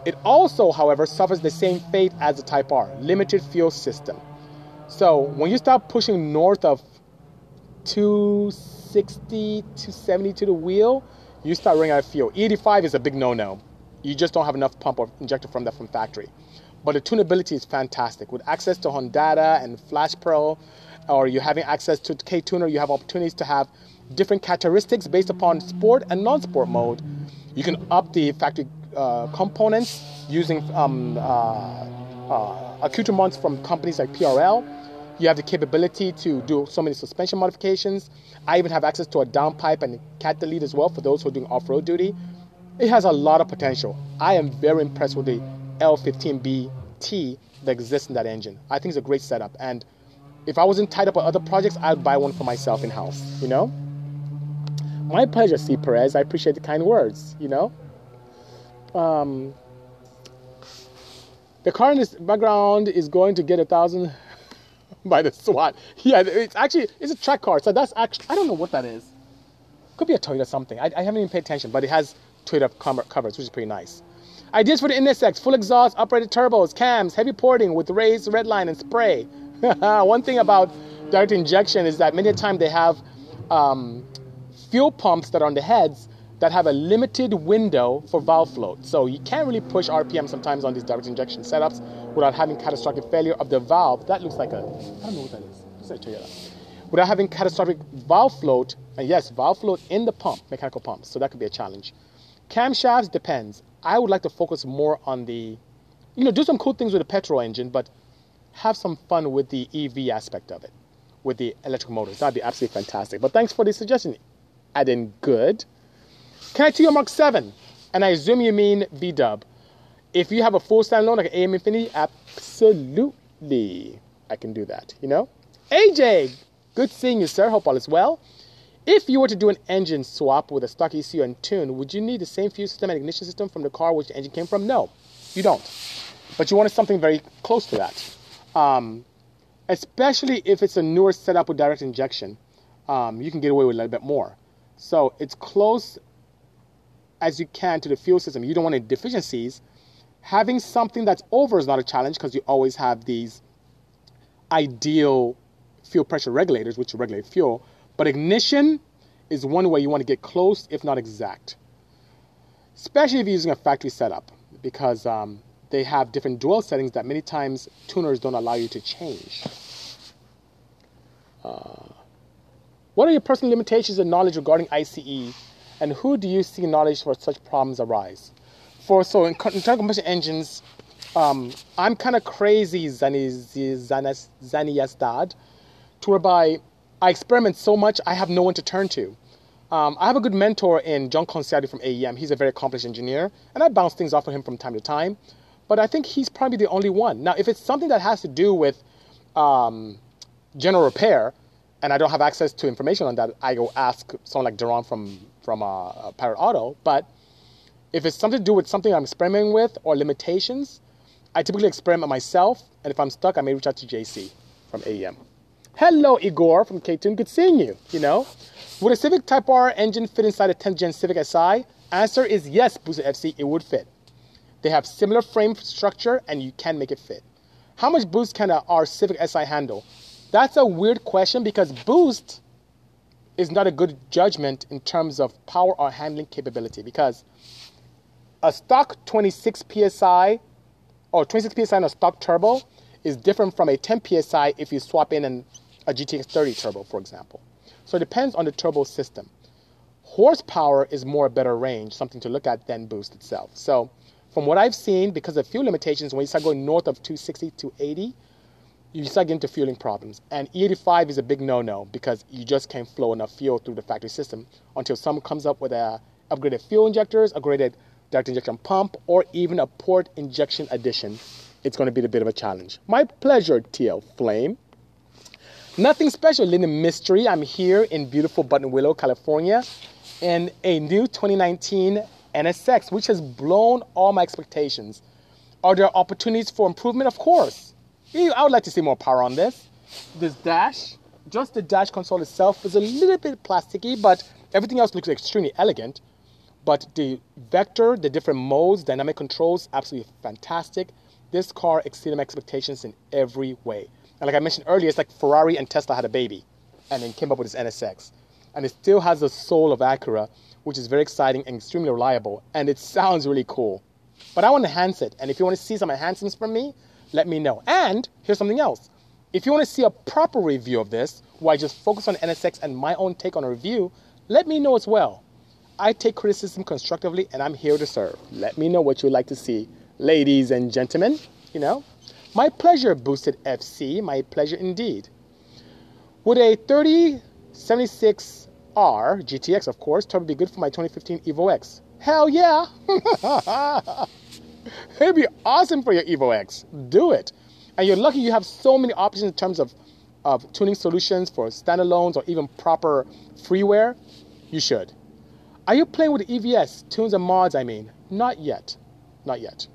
It also, however, suffers the same fate as the Type R, limited fuel system. So when you start pushing north of 260, 270 to the wheel, you start running out of fuel. E85 is a big no-no. You just don't have enough pump or injector from that from factory. But the tunability is fantastic. With access to Hondata and Flash Pro, or you having access to K-Tuner, you have opportunities to have different characteristics based upon sport and non-sport mode. You can up the factory uh, components using um, uh, uh, accoutrements from companies like PRL. You have the capability to do so many suspension modifications. I even have access to a downpipe and cat delete as well for those who are doing off-road duty. It has a lot of potential. I am very impressed with the L15BT that exists in that engine. I think it's a great setup. And if I wasn't tied up with other projects, I'd buy one for myself in house, you know? My pleasure, C. Perez. I appreciate the kind words, you know? Um, the car in this background is going to get a thousand by the SWAT. Yeah, it's actually it's a track car, so that's actually I don't know what that is. Could be a Toyota something. I, I haven't even paid attention, but it has Toyota covers, which is pretty nice. Ideas for the NSX: full exhaust, uprated turbos, cams, heavy porting with raised red line and spray. One thing about direct injection is that many times they have um, fuel pumps that are on the heads that have a limited window for valve float. So you can't really push RPM sometimes on these direct injection setups without having catastrophic failure of the valve. That looks like a, I don't know what that is. It's a Toyota. Without having catastrophic valve float, and yes, valve float in the pump, mechanical pumps. So that could be a challenge. Camshafts depends. I would like to focus more on the, you know, do some cool things with the petrol engine, but have some fun with the EV aspect of it, with the electric motors. That'd be absolutely fantastic. But thanks for the suggestion, Adding Good. Can I tell you Mark 7? And I assume you mean V-dub. If you have a full standalone like an AEM Infinity, absolutely, I can do that, you know? AJ, good seeing you, sir. Hope all is well. If you were to do an engine swap with a stock ECU and tune, would you need the same fuel system and ignition system from the car which the engine came from? No, you don't. But you wanted something very close to that. Um, especially if it's a newer setup with direct injection, um, you can get away with a little bit more. So it's close as you can to the fuel system. You don't want any deficiencies. Having something that's over is not a challenge because you always have these ideal fuel pressure regulators, which regulate fuel. But ignition is one way you want to get close, if not exact. Especially if you're using a factory setup, because um, they have different dwell settings that many times tuners don't allow you to change. Uh, what are your personal limitations and knowledge regarding ICE and who do you see knowledge for such problems arise? For so in internal combustion engines, um, I'm kind of crazy Zaniastad, to whereby I experiment so much I have no one to turn to. Um, I have a good mentor in John Consiati from AEM. He's a very accomplished engineer, and I bounce things off of him from time to time. But I think he's probably the only one. Now, if it's something that has to do with um, general repair, and I don't have access to information on that, I go ask someone like Duran from from a, a Pirate Auto. But if it's something to do with something I'm experimenting with or limitations, I typically experiment myself. And if I'm stuck, I may reach out to JC from AEM. Hello, Igor from K-Tune. Good seeing you. You know, would a Civic Type R engine fit inside a 10th Gen Civic Si? Answer is yes, Booster FC. It would fit. They have similar frame structure, and you can make it fit. How much boost can our Civic Si handle? That's a weird question because boost is not a good judgment in terms of power or handling capability because a stock 26 psi or 26 psi on a stock turbo is different from a 10 psi if you swap in an, a GTX 30 turbo, for example. So it depends on the turbo system. Horsepower is more a better range, something to look at than boost itself. So, from what I've seen, because of fuel limitations, when you start going north of 260 to 80, you start getting into fueling problems. And E85 is a big no-no because you just can't flow enough fuel through the factory system until someone comes up with a upgraded fuel injectors, upgraded direct injection pump, or even a port injection addition. It's going to be a bit of a challenge. My pleasure, TL Flame. Nothing special, Linda Mystery. I'm here in beautiful Buttonwillow, California, in a new 2019 NSX, which has blown all my expectations. Are there opportunities for improvement? Of course. I would like to see more power on this. This dash, just the dash console itself is a little bit plasticky, but everything else looks extremely elegant. But the vector, the different modes, dynamic controls, absolutely fantastic. This car exceeded my expectations in every way. And like I mentioned earlier, it's like Ferrari and Tesla had a baby and then came up with this NSX. And it still has the soul of Acura, which is very exciting and extremely reliable. And it sounds really cool. But I want to enhance it. And if you want to see some enhancements from me, let me know. And here's something else. If you want to see a proper review of this, where I just focus on NSX and my own take on a review, let me know as well. I take criticism constructively and I'm here to serve. Let me know what you'd like to see, ladies and gentlemen. You know, my pleasure, Boosted FC, my pleasure indeed. Would a 3076R GTX, of course, turbo be good for my 2015 Evo X? Hell yeah! It'd be awesome for your Evo X. Do it. And you're lucky you have so many options in terms of, of tuning solutions for standalones or even proper freeware. You should. Are you playing with EVS, tunes and mods, I mean? Not yet. Not yet.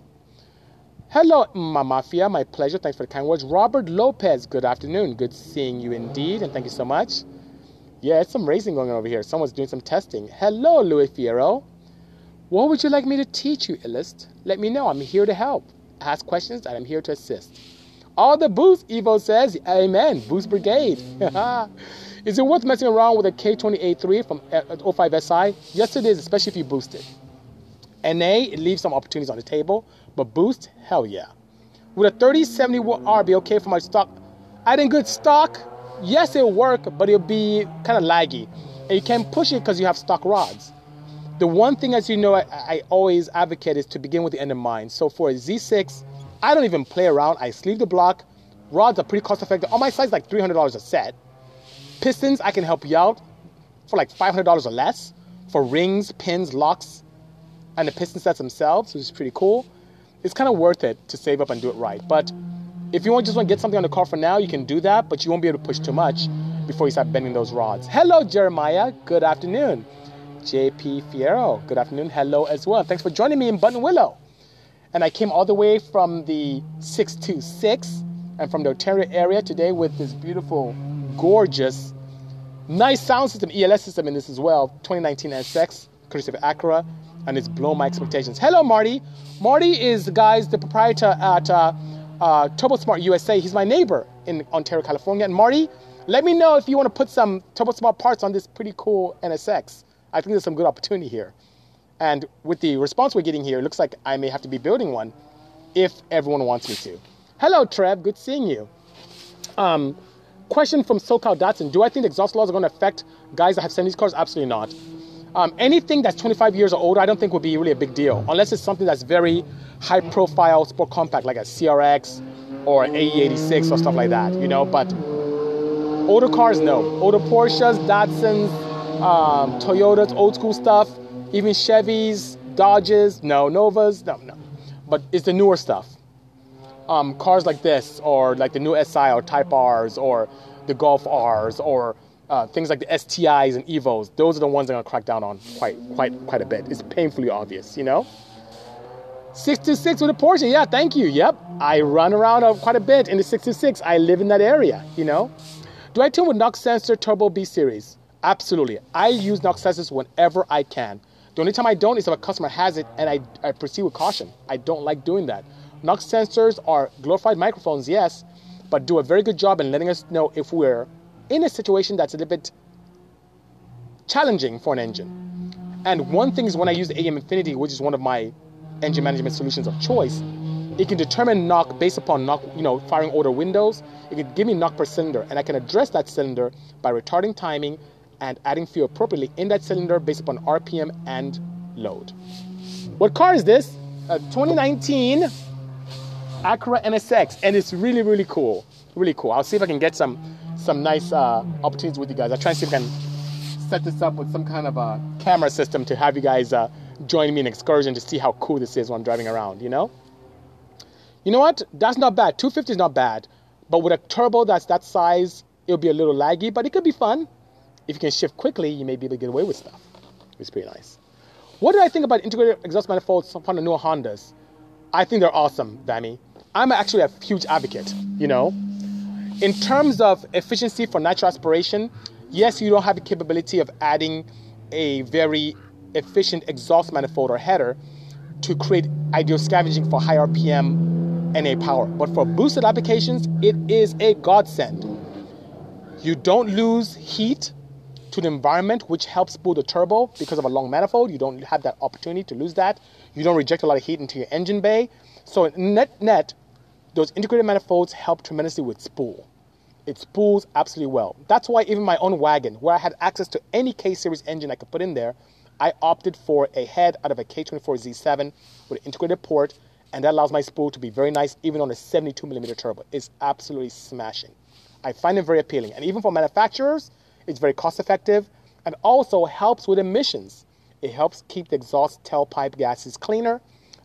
Hello, my mafia. My pleasure. Thanks for the kind words. Robert Lopez, good afternoon. Good seeing you indeed, and thank you so much. Yeah, it's some racing going on over here. Someone's doing some testing. Hello, Louis Fierro. What would you like me to teach you, Illust? Let me know. I'm here to help. Ask questions, and I'm here to assist. All the boost, Evo says. Amen. Boost Brigade. is it worth messing around with a K20A3 from uh, 05 SI? Yes, it is, especially if you boost it. NA, it leaves some opportunities on the table, but boost, hell yeah. Would a 3070R be okay for my stock? Adding good stock, yes, it'll work, but it'll be kind of laggy. And you can't push it because you have stock rods. The one thing, as you know, I, I, always advocate is to begin with the end in mind. So for a Z6, I don't even play around. I sleeve the block. Rods are pretty cost effective. On my side's like $300 a set. Pistons, I can help you out for like $500 or less for rings, pins, locks, and the piston sets themselves, which is pretty cool. It's kind of worth it to save up and do it right. But if you just want to get something on the car for now, you can do that, but you won't be able to push too much before you start bending those rods. Hello, Jeremiah. Good afternoon. JP Fierro. Good afternoon. Hello as well. Thanks for joining me in Buttonwillow. And I came all the way from the 626 and from the Ontario area today with this beautiful, gorgeous, nice sound system, ELS system in this as well. 2019 NSX, courtesy of Acura, and it's blown my expectations. Hello, Marty. Marty is, guys, the proprietor at uh, uh, TurboSmart USA. He's my neighbor in Ontario, California. And Marty, let me know if you want to put some TurboSmart parts on this pretty cool NSX. I think there's some good opportunity here. And with the response we're getting here, it looks like I may have to be building one if everyone wants me to. Hello, Trev. Good seeing you. Um, question from SoCal Datsun. Do I think exhaust laws are going to affect guys that have 70s cars? Absolutely not. Um, anything that's 25 years or older, I don't think would be really a big deal, unless it's something that's very high profile, sport compact, like a CRX or an AE86 or stuff like that, you know. But older cars, no. Older Porsches, Datsuns, um, Toyotas, old school stuff, even Chevys, Dodges, no, Novas, no, no. But it's the newer stuff. Um, cars like this, or like the new SI or Type R's, or the Golf R's, or uh, things like the STIs and Evos. Those are the ones I'm gonna crack down on quite, quite, quite a bit. It's painfully obvious, you know. 626 with a Porsche, yeah, thank you. Yep, I run around uh, quite a bit in the 626. I live in that area, you know. Do I tune with Knock Sensor Turbo B Series? Absolutely. I use knock sensors whenever I can. The only time I don't is if a customer has it and I, I proceed with caution. I don't like doing that. Knock sensors are glorified microphones, yes, but do a very good job in letting us know if we're in a situation that's a little bit challenging for an engine. And one thing is when I use AEM Infinity, which is one of my engine management solutions of choice, it can determine knock based upon knock, you know, firing order windows. It can give me knock per cylinder, and I can address that cylinder by retarding timing and adding fuel appropriately in that cylinder based upon RPM and load. What car is this? A 2019 Acura NSX, and it's really, really cool. Really cool. I'll see if I can get some some nice uh, opportunities with you guys. I'll try and see if I can set this up with some kind of a camera system to have you guys uh, join me in an excursion to see how cool this is when I'm driving around, you know? You know what? That's not bad. 250 is not bad. But with a turbo that's that size, it'll be a little laggy, but it could be fun. If you can shift quickly, you may be able to get away with stuff. It's pretty nice. What do I think about integrated exhaust manifolds from the newer Hondas? I think they're awesome, Danny. I'm actually a huge advocate, you know? In terms of efficiency for natural aspiration, yes, you don't have the capability of adding a very efficient exhaust manifold or header to create ideal scavenging for high RPM NA power. But for boosted applications, it is a godsend. You don't lose heat to the environment, which helps spool the turbo because of a long manifold. You don't have that opportunity to lose that. You don't reject a lot of heat into your engine bay. So net net, those integrated manifolds help tremendously with spool. It spools absolutely well. That's why even my own wagon, where I had access to any K series engine I could put in there, I opted for a head out of a K24Z7 with an integrated port, and that allows my spool to be very nice even on a 72 millimeter turbo. It's absolutely smashing. I find it very appealing, and even for manufacturers, it's very cost effective and also helps with emissions. It helps keep the exhaust tailpipe gases cleaner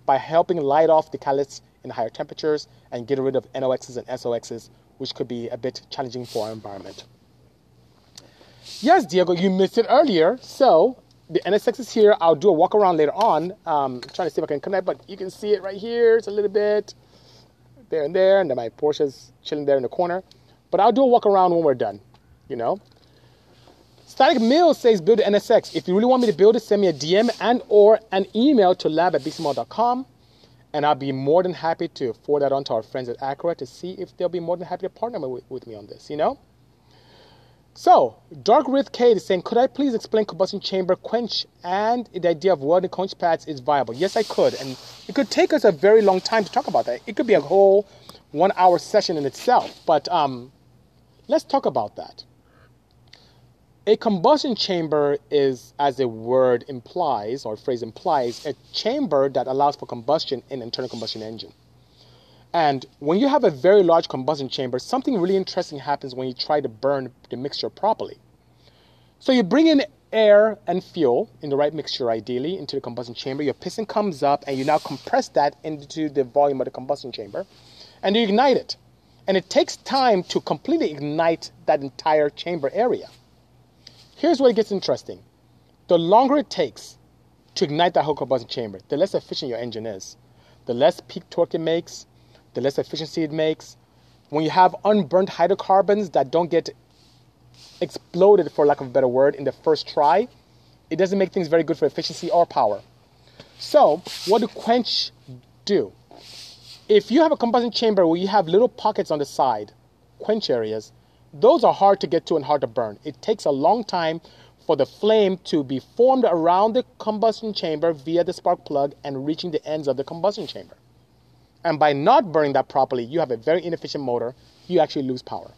by helping light off the catalysts in higher temperatures and get rid of NOxs and SOxs, which could be a bit challenging for our environment. Yes, Diego, you missed it earlier. So the NSX is here. I'll do a walk around later on. Um, trying to see if I can connect, but you can see it right here. It's a little bit there and there, and then my Porsche's chilling there in the corner. But I'll do a walk around when we're done, you know. Static Mill says build an NSX. If you really want me to build it, send me a DM and or an email to lab at bisimoto.com and I'll be more than happy to forward that on to our friends at Acura to see if they'll be more than happy to partner with, with me on this, you know? So, Dark Rith Kate is saying, could I please explain combustion chamber quench and the idea of welding quench pads is viable? Yes, I could. And it could take us a very long time to talk about that. It could be a whole one hour session in itself. But um, let's talk about that. A combustion chamber is, as the word implies, or phrase implies, a chamber that allows for combustion in an internal combustion engine. And when you have a very large combustion chamber, something really interesting happens when you try to burn the mixture properly. So you bring in air and fuel in the right mixture, ideally, into the combustion chamber. Your piston comes up, and you now compress that into the volume of the combustion chamber, and you ignite it. And it takes time to completely ignite that entire chamber area. Here's where it gets interesting. The longer it takes to ignite that whole combustion chamber, the less efficient your engine is. The less peak torque it makes, the less efficiency it makes. When you have unburnt hydrocarbons that don't get exploded, for lack of a better word, in the first try, it doesn't make things very good for efficiency or power. So, what do quench do? If you have a combustion chamber where you have little pockets on the side, quench areas, those are hard to get to and hard to burn. It takes a long time for the flame to be formed around the combustion chamber via the spark plug and reaching the ends of the combustion chamber. And by not burning that properly, you have a very inefficient motor. You actually lose power.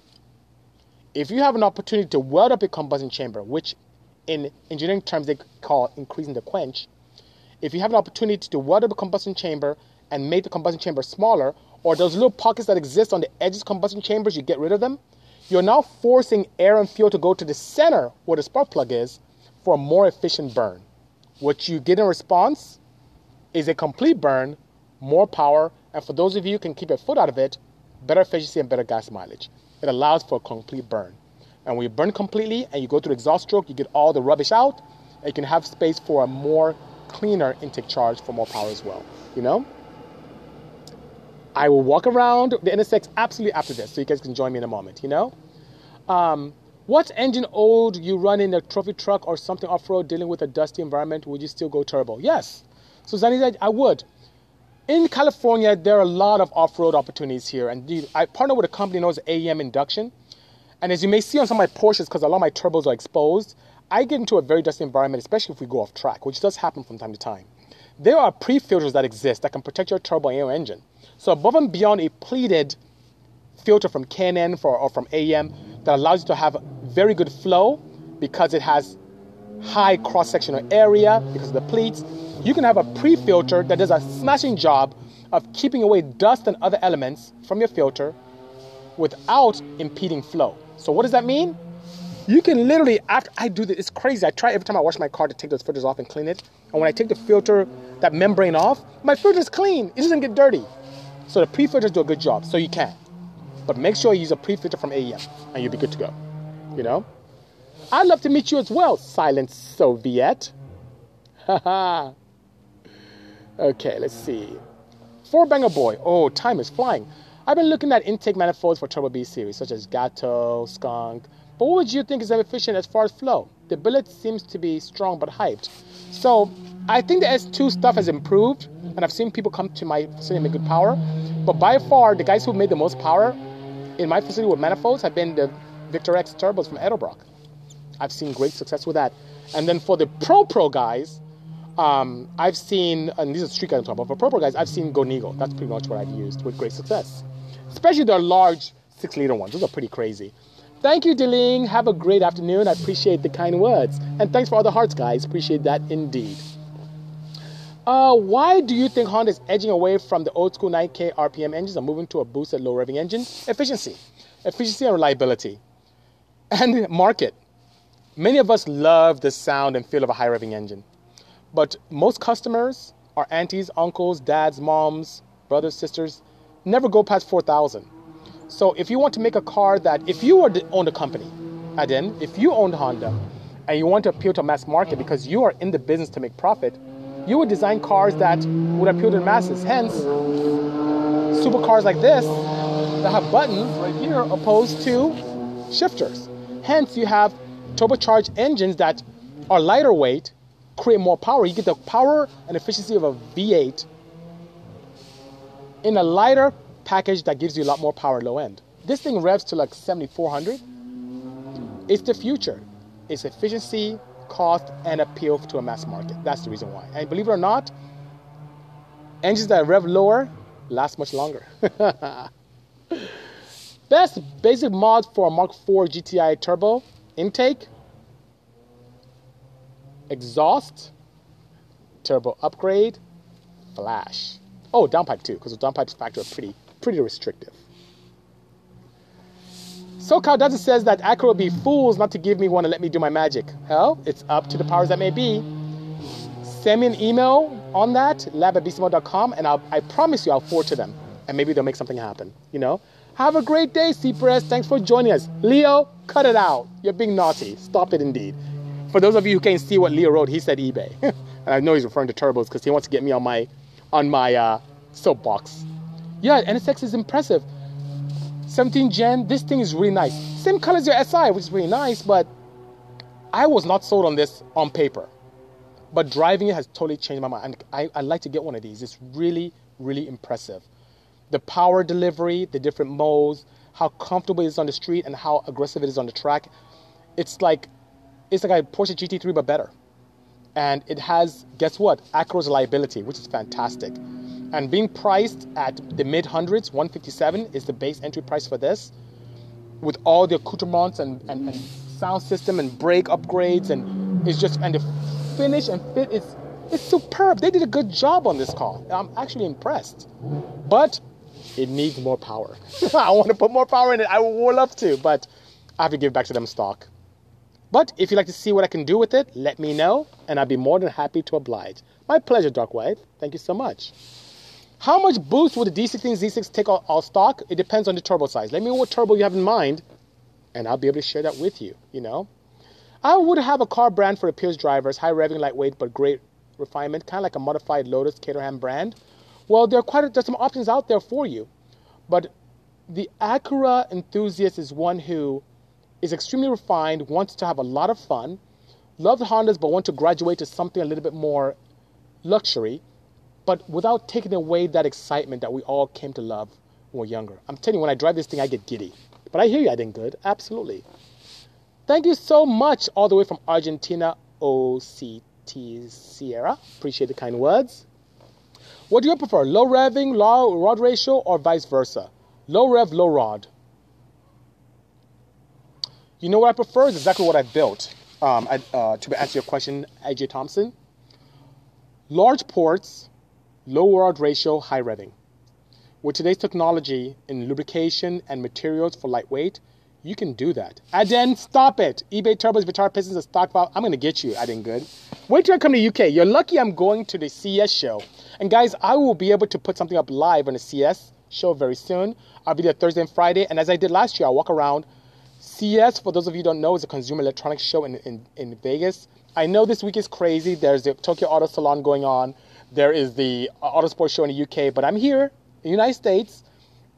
If you have an opportunity to weld up a combustion chamber, which in engineering terms they call increasing the quench, if you have an opportunity to weld up a combustion chamber and make the combustion chamber smaller, or those little pockets that exist on the edges of combustion chambers, you get rid of them, you're now forcing air and fuel to go to the center where the spark plug is for a more efficient burn. What you get in response is a complete burn, more power, and for those of you who can keep your foot out of it, better efficiency and better gas mileage. It allows for a complete burn. And when you burn completely and you go through the exhaust stroke, you get all the rubbish out, and you can have space for a more cleaner intake charge for more power as well. You know? I will walk around the NSX absolutely after this, so you guys can join me in a moment, you know? Um, what engine old you run in a trophy truck or something off-road dealing with a dusty environment, would you still go turbo? Yes. So said I would. In California, there are a lot of off-road opportunities here, and I partner with a company known as AEM Induction. And as you may see on some of my Porsches, because a lot of my turbos are exposed, I get into a very dusty environment, especially if we go off track, which does happen from time to time. There are pre-filters that exist that can protect your turbo and your engine. So above and beyond a pleated filter from K&N for, or from AEM that allows you to have very good flow because it has high cross-sectional area because of the pleats. You can have a pre-filter that does a smashing job of keeping away dust and other elements from your filter without impeding flow. So what does that mean? You can literally, after I do this, it's crazy. I try every time I wash my car to take those filters off and clean it. And when I take the filter, that membrane off, my filter is clean. It doesn't get dirty. So the pre-filters do a good job. So you can. But make sure you use a pre-filter from AEM and you'll be good to go. You know? I'd love to meet you as well, silent Soviet. Haha. okay, let's see. Four banger boy. Oh, time is flying. I've been looking at intake manifolds for Turbo B series, such as Gato, Skunk. But what would you think is efficient as far as flow? The billet seems to be strong but hyped. So I think the S2 stuff has improved, and I've seen people come to my facility and make good power. But by far, the guys who made the most power in my facility with manifolds have been the Victor X turbos from Edelbrock. I've seen great success with that. And then for the Pro Pro guys, um, I've seen, and these are street guys I'm talking about, for Pro Pro guys, I've seen Gonigo. That's pretty much what I've used with great success. Especially the large six liter ones. Those are pretty crazy. Thank you, Deling. Have a great afternoon. I appreciate the kind words. And thanks for all the hearts, guys. Appreciate that indeed. Uh, why do you think Honda is edging away from the old school 9K RPM engines and moving to a boosted low revving engine? Efficiency. Efficiency and reliability. And market. Many of us love the sound and feel of a high revving engine. But most customers, our aunties, uncles, dads, moms, brothers, sisters, never go past 4,000. So if you want to make a car that, if you were to own a company, Aden, if you owned Honda, and you want to appeal to a mass market because you are in the business to make profit, you would design cars that would appeal to the masses. Hence, supercars like this that have buttons right here opposed to shifters. Hence, you have turbocharged engines that are lighter weight, create more power. You get the power and efficiency of a V8 in a lighter package that gives you a lot more power low end. This thing revs to like 7400. It's the future. It's efficiency, cost, and appeal to a mass market. That's the reason why. And believe it or not, engines that rev lower last much longer. Best basic mod for a Mark IV GTI turbo intake, exhaust, turbo upgrade, flash. Oh, downpipe too, because the downpipes factor are pretty pretty restrictive. SoCal doesn't says that Acura will be fools not to give me one and let me do my magic. Hell, it's up to the powers that may be. Send me an email on that, lab at bisimoto.com, and I'll, I promise you I'll forward to them. And maybe they'll make something happen, you know? Have a great day, Cypress. Thanks for joining us. Leo, cut it out. You're being naughty. Stop it indeed. For those of you who can't see what Leo wrote, he said eBay. and I know he's referring to turbos because he wants to get me on my on my uh, soapbox. Yeah, NSX is impressive. 17 Gen, this thing is really nice. Same color as your SI, which is really nice, but I was not sold on this on paper. But driving it has totally changed my mind. I, I'd like to get one of these. It's really, really impressive. The power delivery, the different modes, how comfortable it is on the street, and how aggressive it is on the track. It's like it's like a Porsche GT3 but better. And it has, guess what? Acura's reliability, which is fantastic. And being priced at the mid hundreds, 157 is the base entry price for this, with all the accoutrements and, and, and sound system and brake upgrades, and it's just and the finish and fit is it's superb. They did a good job on this car. I'm actually impressed, but it needs more power. I want to put more power in it. I would love to, but I have to give back to them stock. But if you'd like to see what I can do with it, let me know, and I'd be more than happy to oblige. My pleasure, Dark White. Thank you so much. How much boost would the D16 Z6 take all, all stock? It depends on the turbo size. Let me know what turbo you have in mind, and I'll be able to share that with you, you know? I would have a car brand for the Pierce drivers, high revving, lightweight, but great refinement, kind of like a modified Lotus Caterham brand. Well, there are quite a, there's some options out there for you, but the Acura enthusiast is one who is extremely refined, wants to have a lot of fun, loves Hondas, but want to graduate to something a little bit more luxury, but without taking away that excitement that we all came to love when we were younger. I'm telling you, when I drive this thing, I get giddy. But I hear you, I did good. Absolutely. Thank you so much, all the way from Argentina, OCT Sierra. Appreciate the kind words. What do you prefer, low revving, low rod ratio, or vice versa? Low rev, low rod. You know what I prefer is exactly what I built. um, uh, to answer your question, AJ Thompson. Large ports, low world ratio, high revving. With today's technology in lubrication and materials for lightweight, you can do that. And then stop it. eBay turbos, Vitara pistons, a stock valve. I'm gonna get you. I didn't good. Wait till I come to UK. You're lucky I'm going to the CES show. And guys, I will be able to put something up live on the CES show very soon. I'll be there Thursday and Friday. And as I did last year, I'll walk around. CES, for those of you don't know, is a consumer electronics show in, in, in Vegas. I know this week is crazy. There's the Tokyo Auto Salon going on. There is the Auto Sports show in the UK. But I'm here in the United States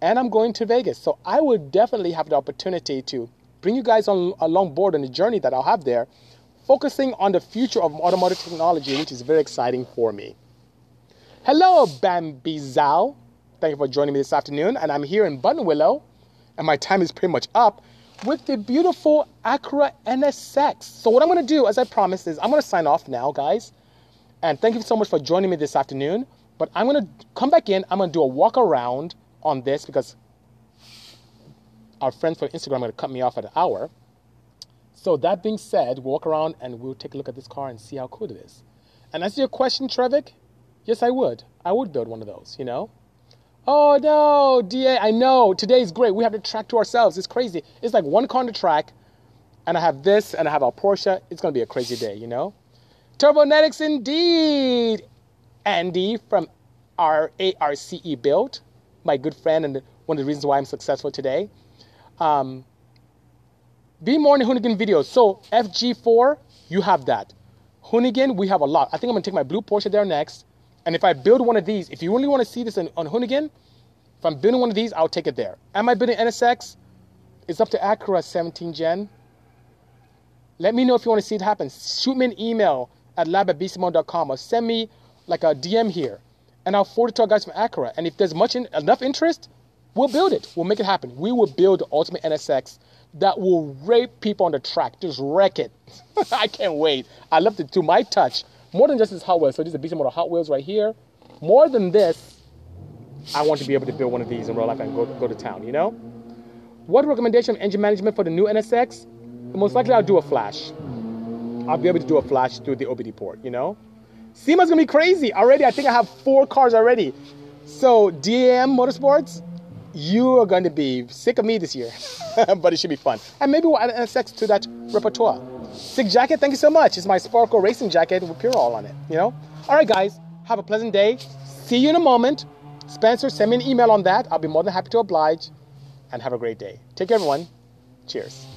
and I'm going to Vegas. So I would definitely have the opportunity to bring you guys on along board on the journey that I'll have there, focusing on the future of automotive technology, which is very exciting for me. Hello, Bambi Zhao. Thank you for joining me this afternoon. And I'm here in Buttonwillow, and my time is pretty much up with the beautiful Acura NSX. So what I'm going to do, as I promised, is I'm going to sign off now, guys. And thank you so much for joining me this afternoon. But I'm going to come back in. I'm going to do a walk around on this because our friends from Instagram are going to cut me off at an hour. So that being said, walk around and we'll take a look at this car and see how cool it is. And answer your question, Trevik, yes, I would. I would build one of those, you know? Oh no, DA, I know. Today is great. We have the track to ourselves. It's crazy. It's like one car on the track, and I have this, and I have our Porsche. It's going to be a crazy day, you know? Turbonetics indeed. Andy from RARCE ARCE build my good friend and one of the reasons why I'm successful today. Um, be more in Hoonigan videos. So FG4, you have that. Hoonigan, we have a lot. I think I'm gonna take my blue Porsche there next. And if I build one of these, if you really want to see this on, on Hoonigan, if I'm building one of these, I'll take it there. Am I building NSX? It's up to Acura 17 Gen. Let me know if you want to see it happen. Shoot me an email at lab at or send me like a DM here and I'll forward it to our guys from Acura. And if there's much in, enough interest, we'll build it. We'll make it happen. We will build the ultimate NSX that will rape people on the track, just wreck it. I can't wait. I love to my touch. More than just this Hot Wheels. So this is a Bisimoto Hot Wheels right here. More than this, I want to be able to build one of these in real life and go, go to town, you know? What recommendation of engine management for the new NSX? Most likely I'll do a flash. I'll be able to do a flash through the OBD port, you know? SEMA's gonna be crazy. Already, I think I have four cars already. So DAM Motorsports, you are to be sick of me this year, but it should be fun. And maybe we'll add an NSX to that repertoire. Sick jacket, thank you so much. It's my Sparkle Racing jacket with Purell on it, you know? All right, guys, have a pleasant day. See you in a moment. Spencer, send me an email on that. I'll be more than happy to oblige. And have a great day. Take care, everyone. Cheers.